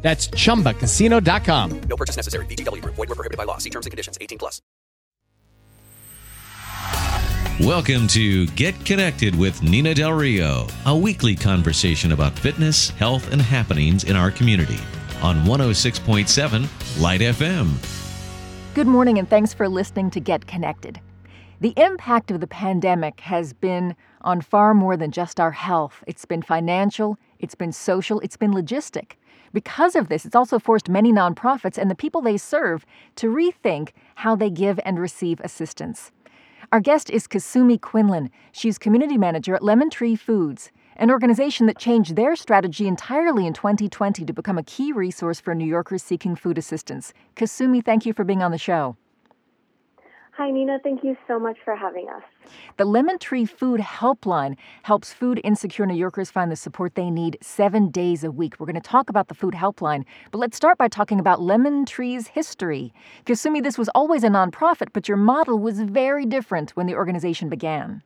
That's chumbacasino.com. No purchase necessary. VGW Group. Void were prohibited by law. See terms and conditions. 18 plus. Welcome to Get Connected with Nina Del Rio, a weekly conversation about fitness, health, and happenings in our community on 106.7 Light FM. Good morning, and thanks for listening to Get Connected. The impact of the pandemic has been on far more than just our health. It's been financial, it's been social, it's been logistic. Because of this, it's also forced many nonprofits and the people they serve to rethink how they give and receive assistance. Our guest is Kasumi Quinlan. She's community manager at Lemon Tree Foods, an organization that changed their strategy entirely in 2020 to become a key resource for New Yorkers seeking food assistance. Kasumi, thank you for being on the show. Hi, Nina. Thank you so much for having us. The Lemon Tree Food Helpline helps food insecure New Yorkers find the support they need seven days a week. We're going to talk about the Food Helpline, but let's start by talking about Lemon Tree's history. Kasumi, this was always a nonprofit, but your model was very different when the organization began.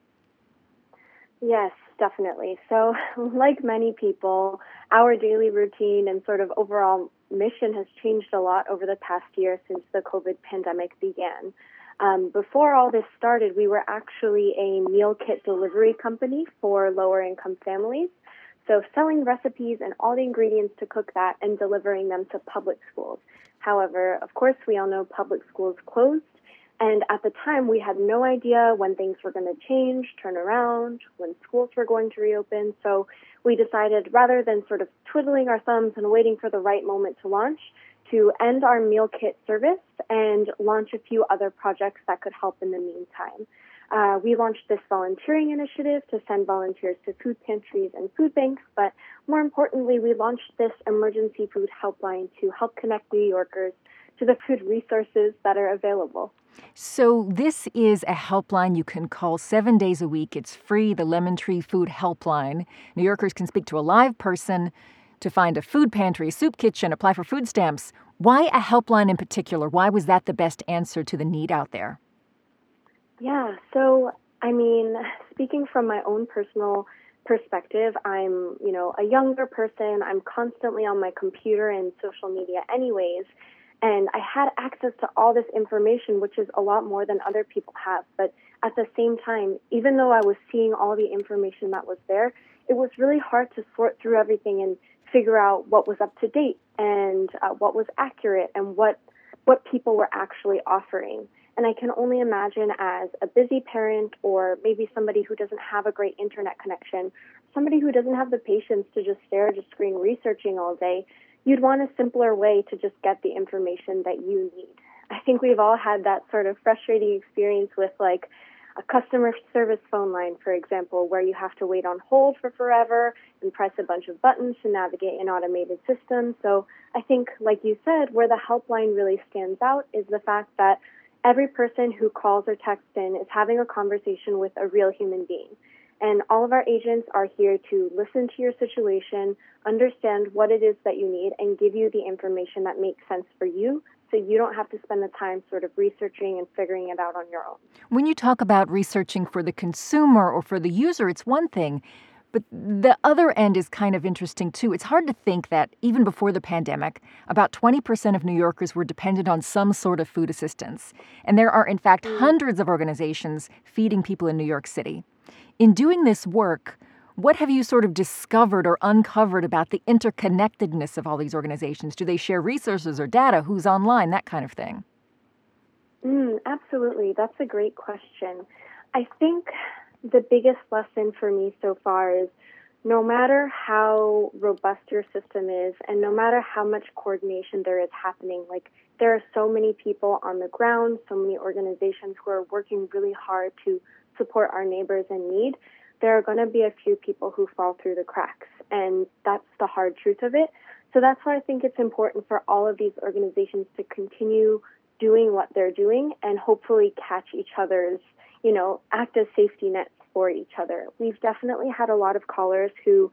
Yes, definitely. So, like many people, our daily routine and sort of overall mission has changed a lot over the past year since the COVID pandemic began. Um, before all this started, we were actually a meal kit delivery company for lower income families. So, selling recipes and all the ingredients to cook that and delivering them to public schools. However, of course, we all know public schools closed. And at the time, we had no idea when things were going to change, turn around, when schools were going to reopen. So, we decided rather than sort of twiddling our thumbs and waiting for the right moment to launch, to end our meal kit service and launch a few other projects that could help in the meantime. Uh, we launched this volunteering initiative to send volunteers to food pantries and food banks, but more importantly, we launched this emergency food helpline to help connect New Yorkers to the food resources that are available. So, this is a helpline you can call seven days a week. It's free, the Lemon Tree Food Helpline. New Yorkers can speak to a live person to find a food pantry, soup kitchen, apply for food stamps. Why a helpline in particular? Why was that the best answer to the need out there? Yeah, so I mean, speaking from my own personal perspective, I'm, you know, a younger person. I'm constantly on my computer and social media anyways, and I had access to all this information, which is a lot more than other people have. But at the same time, even though I was seeing all the information that was there, it was really hard to sort through everything and figure out what was up to date and uh, what was accurate and what what people were actually offering. And I can only imagine as a busy parent or maybe somebody who doesn't have a great internet connection, somebody who doesn't have the patience to just stare at a screen researching all day, you'd want a simpler way to just get the information that you need. I think we've all had that sort of frustrating experience with like a customer service phone line, for example, where you have to wait on hold for forever and press a bunch of buttons to navigate an automated system. So I think, like you said, where the helpline really stands out is the fact that every person who calls or texts in is having a conversation with a real human being. And all of our agents are here to listen to your situation, understand what it is that you need, and give you the information that makes sense for you so you don't have to spend the time sort of researching and figuring it out on your own. When you talk about researching for the consumer or for the user, it's one thing. But the other end is kind of interesting too. It's hard to think that even before the pandemic, about 20% of New Yorkers were dependent on some sort of food assistance. And there are, in fact, mm. hundreds of organizations feeding people in New York City. In doing this work, what have you sort of discovered or uncovered about the interconnectedness of all these organizations? Do they share resources or data? Who's online? That kind of thing. Mm, absolutely. That's a great question. I think the biggest lesson for me so far is no matter how robust your system is and no matter how much coordination there is happening, like there are so many people on the ground, so many organizations who are working really hard to support our neighbors in need there are going to be a few people who fall through the cracks, and that's the hard truth of it. So that's why I think it's important for all of these organizations to continue doing what they're doing and hopefully catch each other's, you know, act as safety nets for each other. We've definitely had a lot of callers who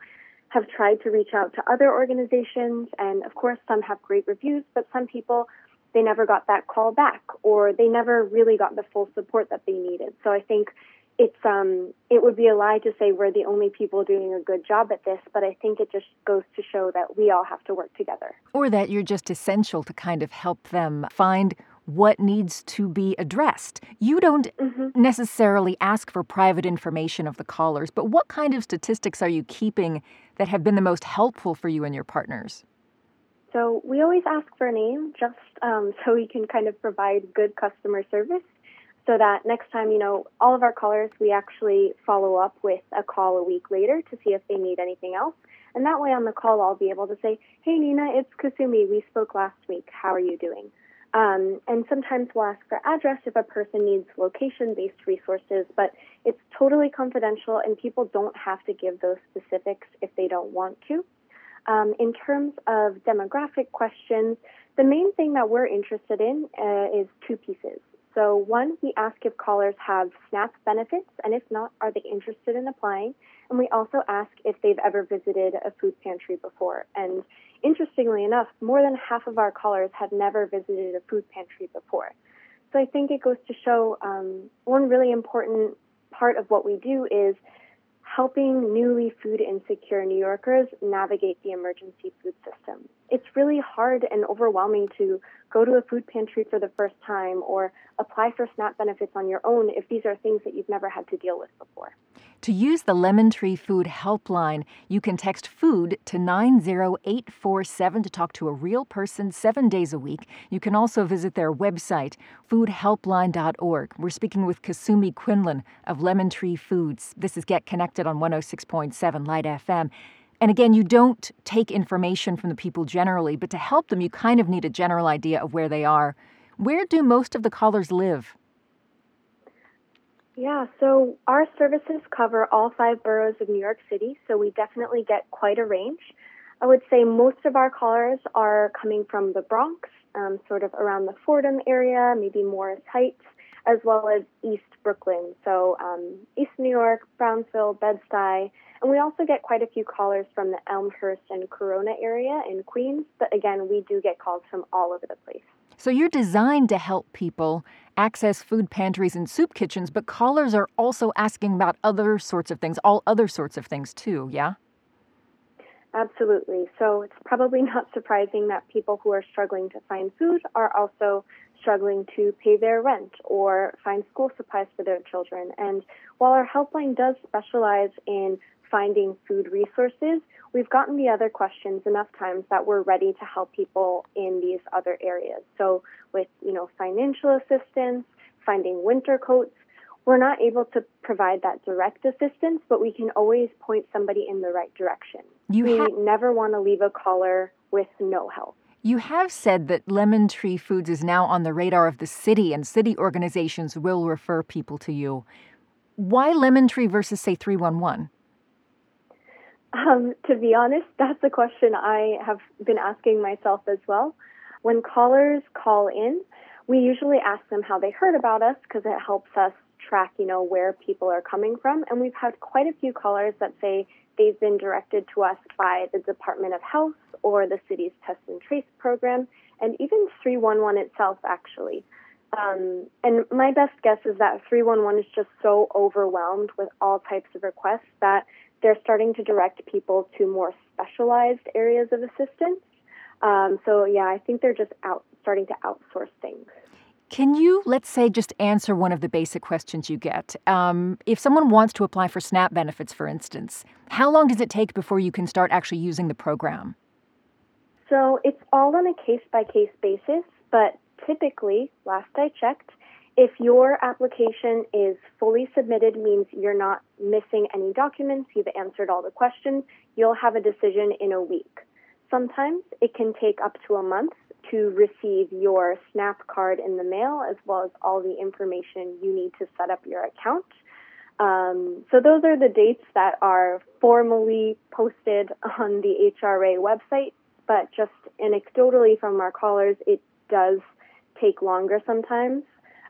have tried to reach out to other organizations, and of course, some have great reviews, but some people they never got that call back or they never really got the full support that they needed. So I think it's um it would be a lie to say we're the only people doing a good job at this, but I think it just goes to show that we all have to work together. Or that you're just essential to kind of help them find what needs to be addressed. You don't mm-hmm. necessarily ask for private information of the callers, but what kind of statistics are you keeping that have been the most helpful for you and your partners? So we always ask for a name just um, so we can kind of provide good customer service so that next time, you know, all of our callers, we actually follow up with a call a week later to see if they need anything else. And that way on the call, I'll be able to say, hey, Nina, it's Kasumi. We spoke last week. How are you doing? Um, and sometimes we'll ask for address if a person needs location based resources, but it's totally confidential and people don't have to give those specifics if they don't want to. Um, in terms of demographic questions, the main thing that we're interested in uh, is two pieces. So, one, we ask if callers have SNAP benefits, and if not, are they interested in applying? And we also ask if they've ever visited a food pantry before. And interestingly enough, more than half of our callers had never visited a food pantry before. So I think it goes to show um, one really important part of what we do is helping newly food insecure New Yorkers navigate the emergency food system. It's really hard and overwhelming to go to a food pantry for the first time or apply for SNAP benefits on your own if these are things that you've never had to deal with before. To use the Lemon Tree Food Helpline, you can text food to 90847 to talk to a real person seven days a week. You can also visit their website, foodhelpline.org. We're speaking with Kasumi Quinlan of Lemon Tree Foods. This is Get Connected on 106.7 Light FM. And again, you don't take information from the people generally, but to help them, you kind of need a general idea of where they are. Where do most of the callers live? Yeah, so our services cover all five boroughs of New York City, so we definitely get quite a range. I would say most of our callers are coming from the Bronx, um, sort of around the Fordham area, maybe Morris Heights, as well as East Brooklyn, so um, East New York, Brownsville, Bed-Stuy, and we also get quite a few callers from the Elmhurst and Corona area in Queens, but again, we do get calls from all over the place. So you're designed to help people access food pantries and soup kitchens, but callers are also asking about other sorts of things, all other sorts of things too, yeah? Absolutely. So it's probably not surprising that people who are struggling to find food are also struggling to pay their rent or find school supplies for their children. And while our helpline does specialize in finding food resources, we've gotten the other questions enough times that we're ready to help people in these other areas. So with, you know, financial assistance, finding winter coats, we're not able to provide that direct assistance, but we can always point somebody in the right direction. You we never want to leave a caller with no help. You have said that Lemon Tree Foods is now on the radar of the city and city organizations will refer people to you. Why Lemon Tree versus, say, 311? Um, to be honest, that's a question I have been asking myself as well. When callers call in, we usually ask them how they heard about us because it helps us track, you know, where people are coming from. And we've had quite a few callers that say they've been directed to us by the Department of Health or the city's test and trace program, and even 311 itself, actually. Um, and my best guess is that 311 is just so overwhelmed with all types of requests that they're starting to direct people to more specialized areas of assistance. Um, so yeah, I think they're just out starting to outsource things. Can you, let's say, just answer one of the basic questions you get? Um, if someone wants to apply for SNAP benefits, for instance, how long does it take before you can start actually using the program? So it's all on a case by case basis, but typically, last I checked, if your application is fully submitted, means you're not missing any documents, you've answered all the questions, you'll have a decision in a week. Sometimes it can take up to a month to receive your SNAP card in the mail, as well as all the information you need to set up your account. Um, so those are the dates that are formally posted on the HRA website, but just anecdotally from our callers, it does take longer sometimes.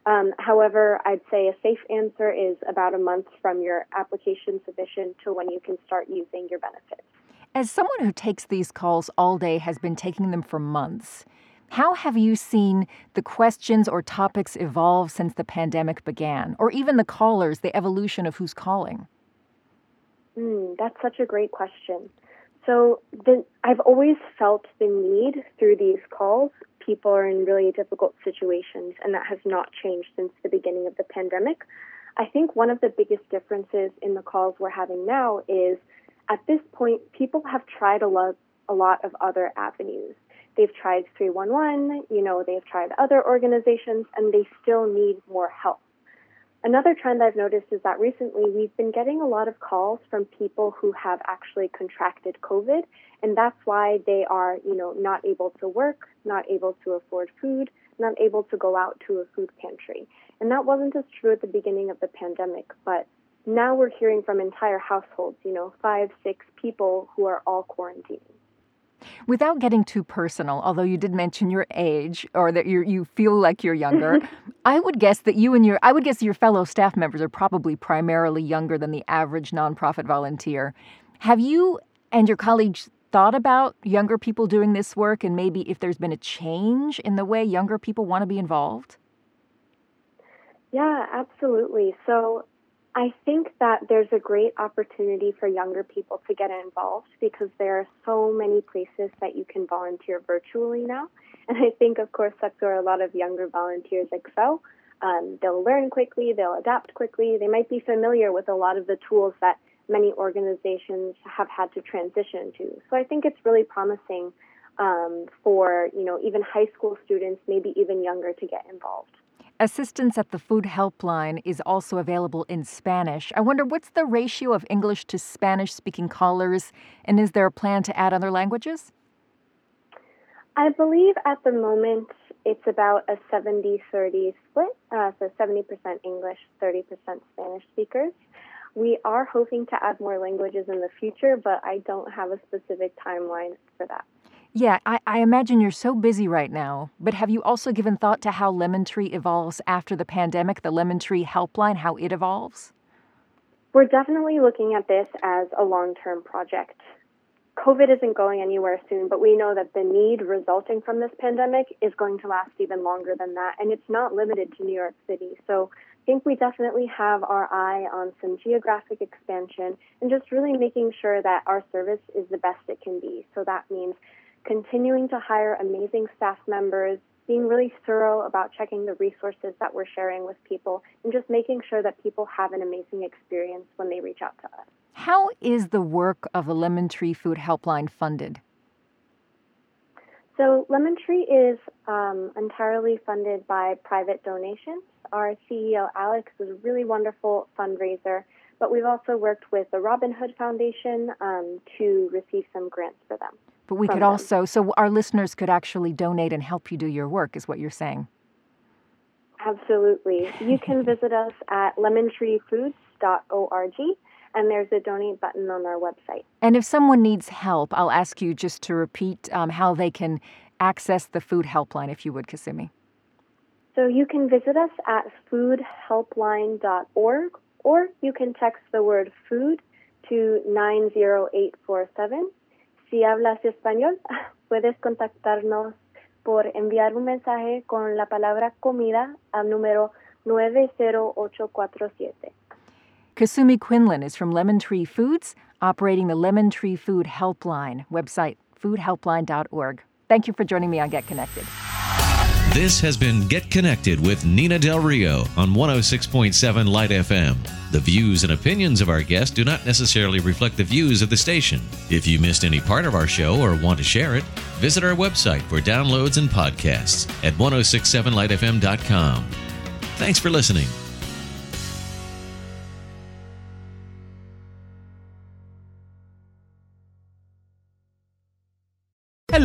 Um, however, I'd say a safe answer is about a month from your application submission to when you can start using your benefits. As someone who takes these calls all day has been taking them for months, how have you seen the questions or topics evolve since the pandemic began, or even the callers, the evolution of who's calling? Mm, that's such a great question. So the, I've always felt the need through these calls. People are in really difficult situations, and that has not changed since the beginning of the pandemic. I think one of the biggest differences in the calls we're having now is at this point, people have tried a lot, a lot of other avenues. They've tried 311, you know, they've tried other organizations, and they still need more help. Another trend I've noticed is that recently we've been getting a lot of calls from people who have actually contracted COVID, and that's why they are, you know, not able to work, not able to afford food, not able to go out to a food pantry. And that wasn't as true at the beginning of the pandemic, but now we're hearing from entire households, you know, five, six people who are all quarantining. Without getting too personal, although you did mention your age or that you you feel like you're younger, I would guess that you and your I would guess your fellow staff members are probably primarily younger than the average nonprofit volunteer. Have you and your colleagues thought about younger people doing this work and maybe if there's been a change in the way younger people want to be involved? Yeah, absolutely. So I think that there's a great opportunity for younger people to get involved because there are so many places that you can volunteer virtually now. And I think, of course, that's where a lot of younger volunteers excel. Um, they'll learn quickly, they'll adapt quickly, they might be familiar with a lot of the tools that many organizations have had to transition to. So I think it's really promising um, for you know even high school students, maybe even younger, to get involved. Assistance at the food helpline is also available in Spanish. I wonder what's the ratio of English to Spanish speaking callers, and is there a plan to add other languages? I believe at the moment it's about a 70 30 split, uh, so 70% English, 30% Spanish speakers. We are hoping to add more languages in the future, but I don't have a specific timeline for that. Yeah, I, I, imagine you're so busy right now, but have you also given thought to how Lemon Tree evolves after the pandemic, the Lemon Tree helpline, how it evolves? We're definitely looking at this as a long term project. COVID isn't going anywhere soon, but we know that the need resulting from this pandemic is going to last even longer than that, and it's not limited to New York City. So I think we definitely have our eye on some geographic expansion and just really making sure that our service is the best it can be. So that means continuing to hire amazing staff members, being really thorough about checking the resources that we're sharing with people, and just making sure that people have an amazing experience when they reach out to us. How is the work of the Lemon Tree Food Helpline funded? So, Lemon Tree is um, entirely funded by private donations. Our CEO, Alex, is a really wonderful fundraiser, but we've also worked with the Robin Hood Foundation um, to receive some grants for them. But we could them. also, so our listeners could actually donate and help you do your work, is what you're saying. Absolutely. You can visit us at lemontreefoods.org and there's a donate button on our website. And if someone needs help, I'll ask you just to repeat um, how they can access the food helpline, if you would, Kasumi. So you can visit us at foodhelpline.org or you can text the word food to 90847 Si hablas español, puedes contactarnos por enviar un mensaje con la palabra comida al número 90847. Kasumi Quinlan is from Lemon Tree Foods, operating the Lemon Tree Food Helpline website, foodhelpline.org. Thank you for joining me on Get Connected. This has been Get Connected with Nina Del Rio on 106.7 Light FM. The views and opinions of our guests do not necessarily reflect the views of the station. If you missed any part of our show or want to share it, visit our website for downloads and podcasts at 1067lightfm.com. Thanks for listening.